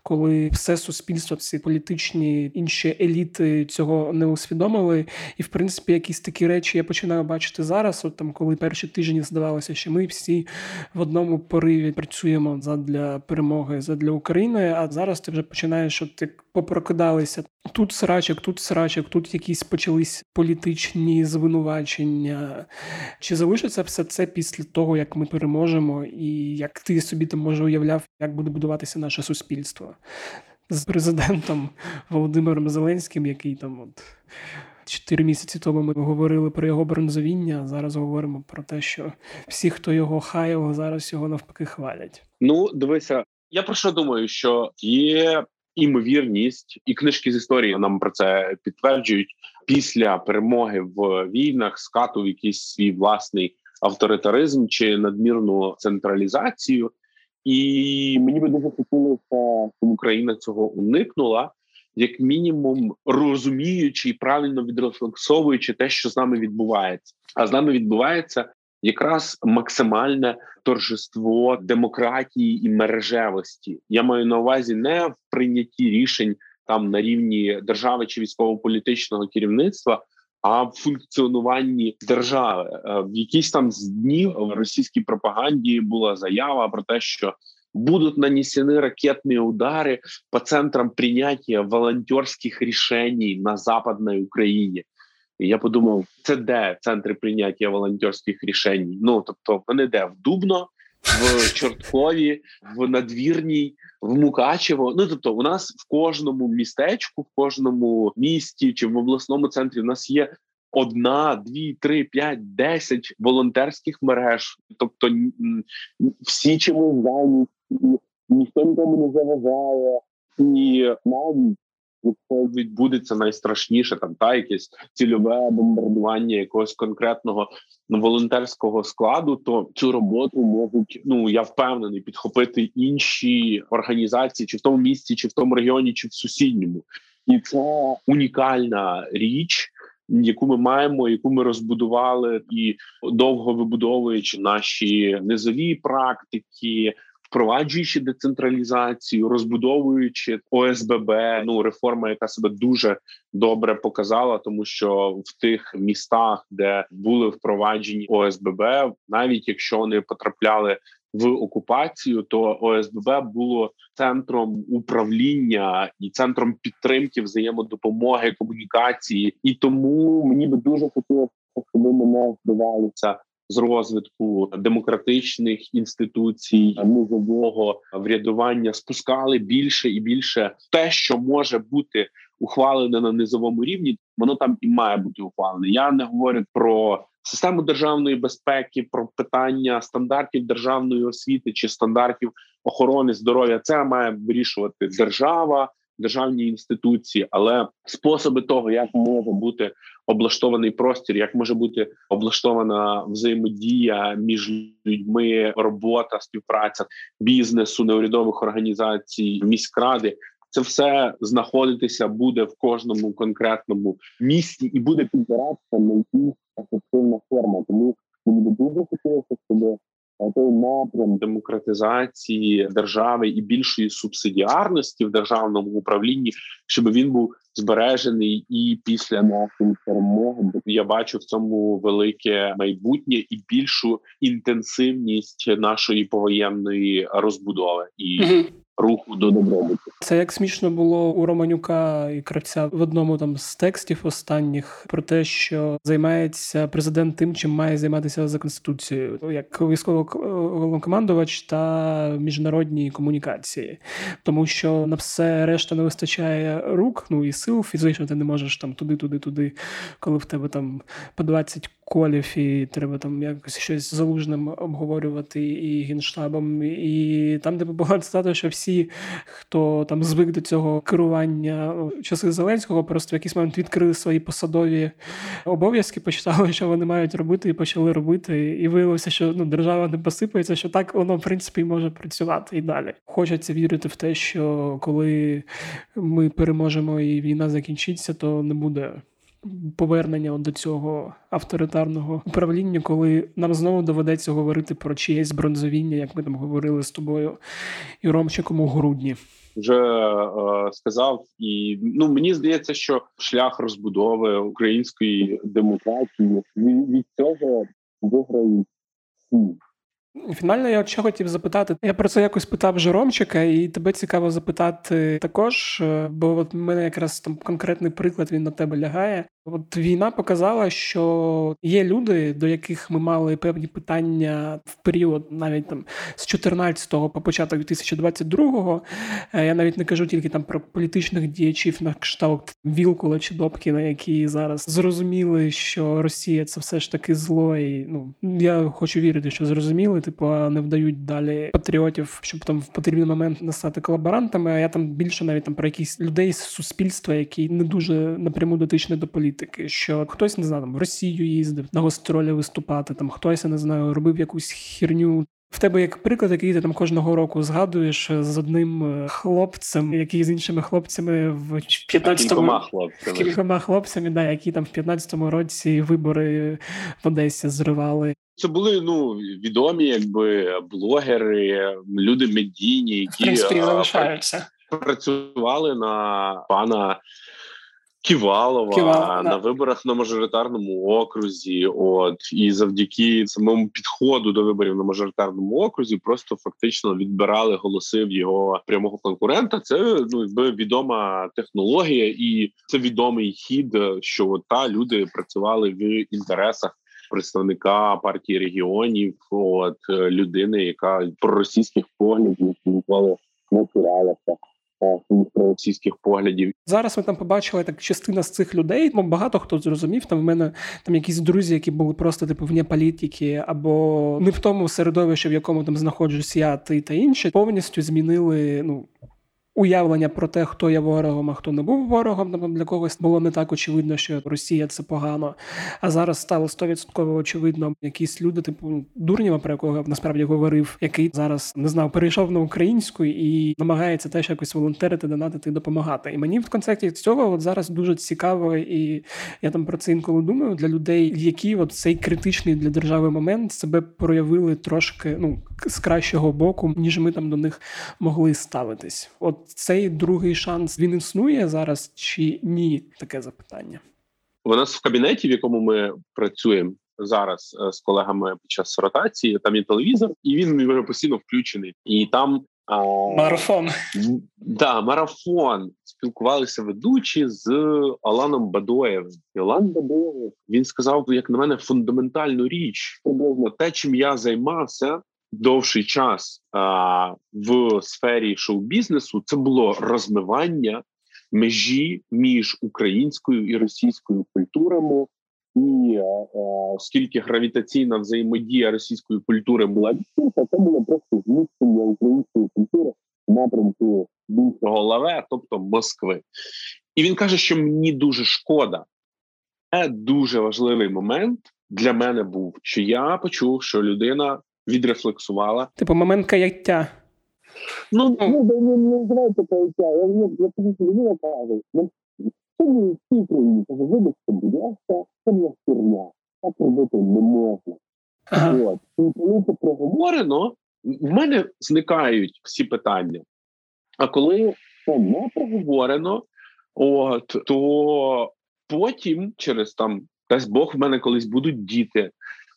коли все суспільство, всі політичні інші еліти цього не усвідомлюють усвідомили. І, в принципі, якісь такі речі я починаю бачити зараз. От там, коли перші тижні здавалося, що ми всі в одному пориві працюємо задля перемоги, задля України. А зараз ти вже починаєш от ти попрокидалися. Тут срачок, тут срачок, тут якісь почались політичні звинувачення. Чи залишиться все це після того, як ми переможемо, і як ти собі там може уявляв, як буде будуватися наше суспільство? З президентом Володимиром Зеленським, який там от Чотири місяці тому ми говорили про його бронзовіння. Зараз говоримо про те, що всі, хто його хаяв, зараз його навпаки хвалять. Ну, дивися, я про що думаю, що є імовірність, і книжки з історії нам про це підтверджують після перемоги в війнах скату в якийсь свій власний авторитаризм чи надмірну централізацію. І мені би дуже хотілося, щоб Україна цього уникнула, як мінімум розуміючи і правильно відрефлексовуючи те, що з нами відбувається. А з нами відбувається якраз максимальне торжество демократії і мережевості. Я маю на увазі не в прийнятті рішень там на рівні держави чи військово-політичного керівництва А в функціонуванні держави е, в якісь там з днів в російській пропаганді була заява про те, що будут нанесены ракетные удары по центрам принятия волонтерских решений на Западной Україні. І я подумав, це де центри прийняття волонтерських рішень? Ну тобто, вони де в Дубно, в Чорткові, в Надвірній, в Мукачево. Ну тобто, у нас в кожному містечку, в кожному місті чи в обласному центрі у нас є одна, дві, три, п'ять, десять волонтерських мереж. Тобто, всі чимось зайняті, ніхто нікому не заважає, і навіть якщо відбудеться найстрашніше, там та якесь цільове бомбардування якогось конкретного волонтерського складу, то цю роботу можуть ну я впевнений підхопити інші організації, чи в тому місці, чи в тому регіоні, чи в сусідньому, і це унікальна річ. Яку ми маємо, яку ми розбудували, і довго вибудовуючи наші низові практики, впроваджуючи децентралізацію, розбудовуючи ОСББ, ну реформа, яка себе дуже добре показала, тому що в тих містах, де були впроваджені ОСББ, навіть якщо вони потрапляли в окупацію, то ОСББ було центром управління і центром підтримки взаємодопомоги комунікації, і тому мені би дуже хотілося, щоб ми не вдавалися з розвитку демократичних інституцій, низового врядування спускали більше і більше те, що може бути ухвалене на низовому рівні, воно там і має бути ухвалене. Я не говорю про систему державної безпеки, про питання стандартів державної освіти чи стандартів охорони здоров'я. Це має вирішувати держава державні інституції, але способи того, як може бути облаштований простір, як може бути облаштована взаємодія між людьми, робота, співпраця бізнесу, неурядових організацій, міськради. Це все знаходитися буде в кожному конкретному місті і буде підбиратися на якісь ефективна форма. Тому напрям демократизації держави і більшої субсидіарності в державному управлінні, щоб він був збережений і після нашої перемоги. Я бачу в цьому велике майбутнє і більшу інтенсивність нашої повоєнної розбудови і руху до добробуту. Це як смішно було у Романюка і Кравця в одному там з текстів останніх про те, що займається президент тим, чим має займатися за конституцією, як військовокомандувач та міжнародні комунікації, тому що на все решта не вистачає рук, ну і сил фізично ти не можеш там туди, туди, туди, коли в тебе там по 20 колів, і треба там якось щось залужним обговорювати і генштабом, і там, де було стати, що всі, хто там звик до цього керування часи Зеленського, просто в якийсь момент відкрили свої посадові обов'язки, почитали, що вони мають робити, і почали робити. І виявилося, що ну, держава не посипається, що так воно в принципі може працювати і далі. Хочеться вірити в те, що коли ми переможемо і війна закінчиться, то не буде повернення до цього авторитарного управління, коли нам знову доведеться говорити про чиєсь бронзовіння, як ми там говорили з тобою і Ромчиком у грудні. Вже е, сказав, і ну мені здається, що шлях розбудови української демократії від, цього виграють всі. Фінально я ще хотів запитати. Я про це якось питав Жеромчика, і тебе цікаво запитати також, е, бо от в мене якраз там конкретний приклад він на тебе лягає. От війна показала, що є люди, до яких ми мали певні питання в період навіть там з 14-го по початок 2022-го. Е, я навіть не кажу тільки там про політичних діячів на кшталт Вілкула чи Добкіна, які зараз зрозуміли, що Росія це все ж таки зло. І ну я хочу вірити, що зрозуміли, типу, не вдають далі патріотів, щоб там в потрібний момент настати колаборантами. А я там більше навіть там про якісь людей з суспільства, які не дуже напряму дотичні до політики. Що хтось не знаю, там в Росію їздив на гастролі виступати, там хтось я не знаю, робив якусь херню. В тебе як приклад, який ти там кожного року згадуєш з одним е, хлопцем, який з іншими хлопцями в 15-му... хлопцями. кількома хлопцями, да, які там в 15-му році вибори в Одесі зривали. Це були ну відомі, якби блогери, люди медійні, які в принципі, залишаються. працювали на пана Ківалова Ківал, на да. виборах на мажоритарному окрузі. От і завдяки самому підходу до виборів на мажоритарному окрузі, просто фактично відбирали голоси в його прямого конкурента. Це ну якби відома технологія, і це відомий хід, що от, та люди працювали в інтересах. Представника партії регіонів, от людини, яка проросійських поглядів ніколи не цуралася російських поглядів. Зараз ми там побачили так частина з цих людей. Ну багато хто зрозумів. Там в мене там якісь друзі, які були просто типу вне політики, або не в тому середовищі, в якому там знаходжусь я, ти та інші, повністю змінили ну уявлення про те, хто є ворогом, а хто не був ворогом. Для когось було не так очевидно, що Росія це погано. А зараз стало 100% очевидно, якісь люди, типу Дурнєва, про якого насправді говорив, який зараз не знав, перейшов на українську і намагається теж якось волонтерити, донатити допомагати. І мені в концепті цього от зараз дуже цікаво, і я там про це інколи думаю для людей, які от цей критичний для держави момент себе проявили трошки ну з кращого боку, ніж ми там до них могли ставитись. От цей другий шанс він існує зараз чи ні? Таке запитання. У нас в кабінеті, в якому ми працюємо зараз е, з колегами під час ротації, там є телевізор, і він постійно включений. І там марафон. Да, марафон. Спілкувалися ведучі з Аланом Бадоєвим. І Алан Бадоєв він сказав, як на мене, фундаментальну річ. Приблизно те, чим я займався довший час а, в сфері шоу-бізнесу це було розмивання межі між українською і російською культурами. І оскільки гравітаційна взаємодія російської культури була відсутня, це було просто зміщення української культури в напрямку більшого лаве, тобто Москви. І він каже, що мені дуже шкода. Це дуже важливий момент для мене був, що я почув, що людина відрефлексувала. Типу, момент каяття. Ну, ну, ну не називайте каяття. Я я тобі людина кажу, це не всі Україні, каже, вибачте, будь ласка, це не херня. Так робити не можна. Ага. От. І коли це проговорено, в мене зникають всі питання. А коли це не проговорено, от, то потім, через там, дасть Бог, в мене колись будуть діти,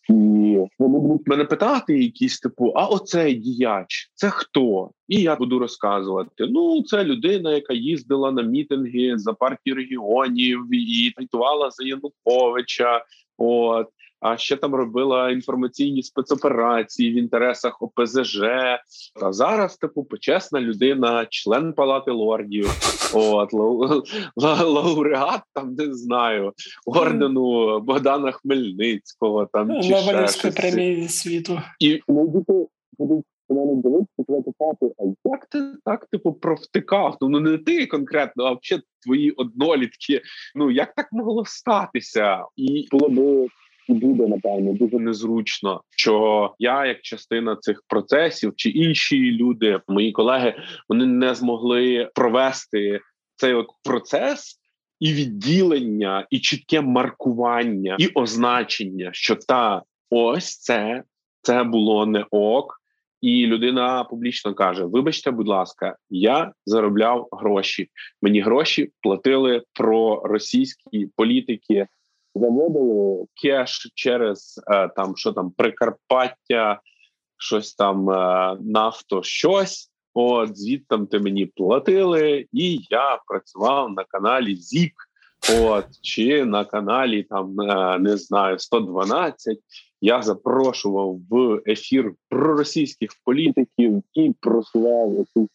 і вони будуть мене питати, якісь типу, а оцей діяч, це хто? І я буду розказувати. Ну, це людина, яка їздила на мітинги за партію регіонів і твітувала за Януковича. От а ще там робила інформаційні спецоперації в інтересах ОПЗЖ. А зараз типу почесна людина, член палати лордів, от лауреат там не знаю ордену Богдана Хмельницького. Там чи Нобелівської премії світу і будуть. Мене дивитися, питати, а як ти так типу провтикав? Ну не ти конкретно, а взагалі твої однолітки. Ну як так могло статися? І було би буде напевно дуже незручно, що я, як частина цих процесів, чи інші люди, мої колеги, вони не змогли провести цей процес. І відділення, і чітке маркування, і означення, що та ось це це було не ок, і людина публічно каже: Вибачте, будь ласка, я заробляв гроші. Мені гроші платили про російські політики заводили кеш через е, там, що там Прикарпаття, щось там е, нафто, щось. От звідти ти мені платили, і я працював на каналі ЗІК От чи на каналі там не знаю 112 я запрошував в ефір проросійських політиків і просував цю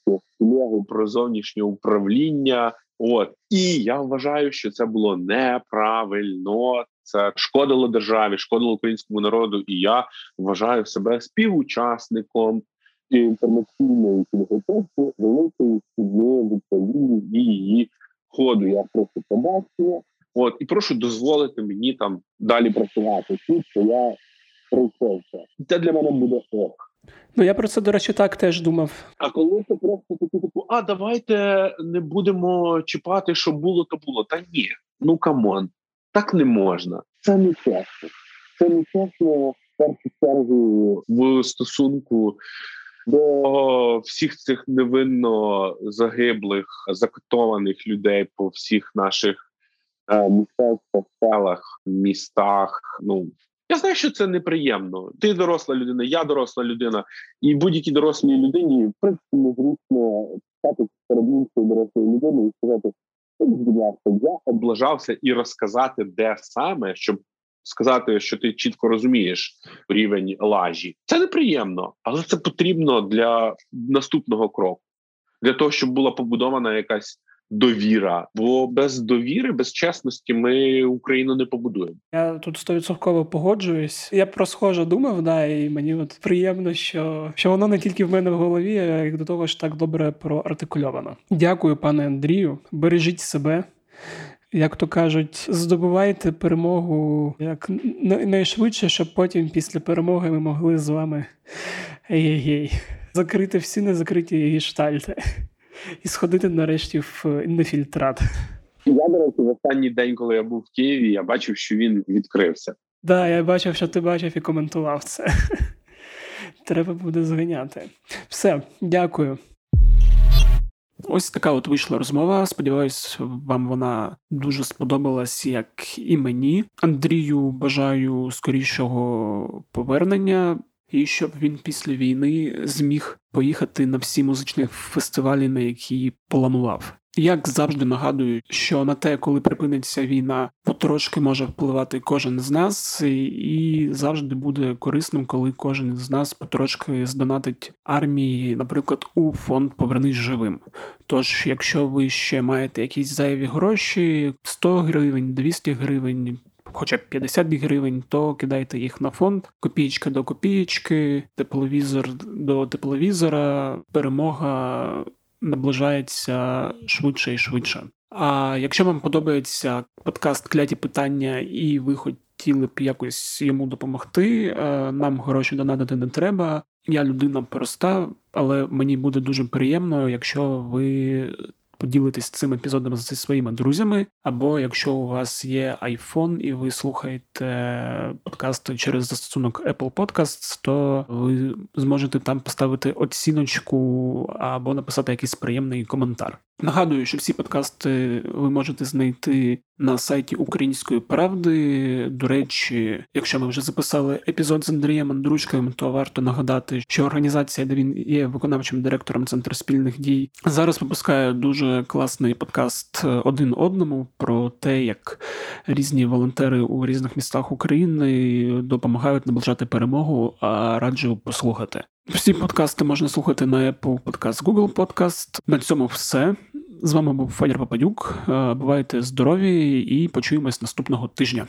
про зовнішнє управління. От і я вважаю, що це було неправильно. Це шкодило державі, шкодило українському народу. І я вважаю себе співучасником інформаційної підготовки великої судної відповідні її ходу. Я просто побачила. От і прошу дозволити мені там далі працювати. Тут що я пройшовся. Це для мене буде ок. Ну я про це, до речі, так теж думав. А коли це просто такі типу, а давайте не будемо чіпати, що було, то було. Та ні, ну come on, так не можна. Це не чесно. Це не чесно в першу чергу в стосунку. До всіх цих невинно загиблих, закатованих людей по всіх наших містечках, селах, містах. Ну я знаю, що це неприємно. Ти доросла людина, я доросла людина, і будь-якій дорослій людині в принципі незручно стати перед іншою дорослою людиною і сказати: будь ласка, я облажався і розказати, де саме, щоб сказати, що ти чітко розумієш рівень лажі. Це неприємно, але це потрібно для наступного кроку, для того, щоб була побудована якась довіра. Бо без довіри, без чесності ми Україну не побудуємо. Я тут стовідсотково погоджуюсь. Я про схоже думав, да, і мені от приємно, що що воно не тільки в мене в голові, а й до того ж так добре проартикульовано. Дякую, пане Андрію. Бережіть себе. Як то кажуть, здобувайте перемогу як найшвидше, щоб потім після перемоги ми могли з вами ей-ей-ей, закрити всі незакриті гештальти і сходити нарешті в інфільтрат. Я, до речі, в останній день, коли я був в Києві, я бачив, що він відкрився. Так, да, я бачив, що ти бачив і коментував це. Треба буде зганяти. Все, дякую. Ось така от вийшла розмова. Сподіваюсь, вам вона дуже сподобалась, як і мені. Андрію бажаю скорішого повернення і щоб він після війни зміг поїхати на всі музичні фестивалі, на які планував. Як завжди нагадую, що на те, коли припиниться війна, потрошки може впливати кожен з нас, і завжди буде корисним, коли кожен з нас потрошки здонатить армії, наприклад, у фонд Повернись живим. Тож, якщо ви ще маєте якісь зайві гроші, 100 гривень, 200 гривень хоча б 50 гривень, то кидайте їх на фонд. Копієчка до копієчки, тепловізор до тепловізора, перемога наближається швидше і швидше. А якщо вам подобається подкаст Кляті питання, і ви хотіли б якось йому допомогти, е, нам гроші донатити не треба. Я людина проста, але мені буде дуже приємно, якщо ви поділитись цим епізодом зі своїми друзями, або якщо у вас є iPhone і ви слухаєте подкасти через застосунок Apple Podcasts, то ви зможете там поставити оціночку або написати якийсь приємний коментар. Нагадую, що всі подкасти ви можете знайти на сайті Української правди. До речі, якщо ми вже записали епізод з Андрієм Андручкою, то варто нагадати, що організація, де він є виконавчим директором Центру спільних дій, зараз випускає дуже класний подкаст один одному про те, як різні волонтери у різних містах України допомагають наближати перемогу. А раджу послухати. Всі подкасти можна слухати на Apple Podcast, Google Podcast. На цьому все. З вами був Федір Пападюк. Бувайте здорові і почуємось наступного тижня.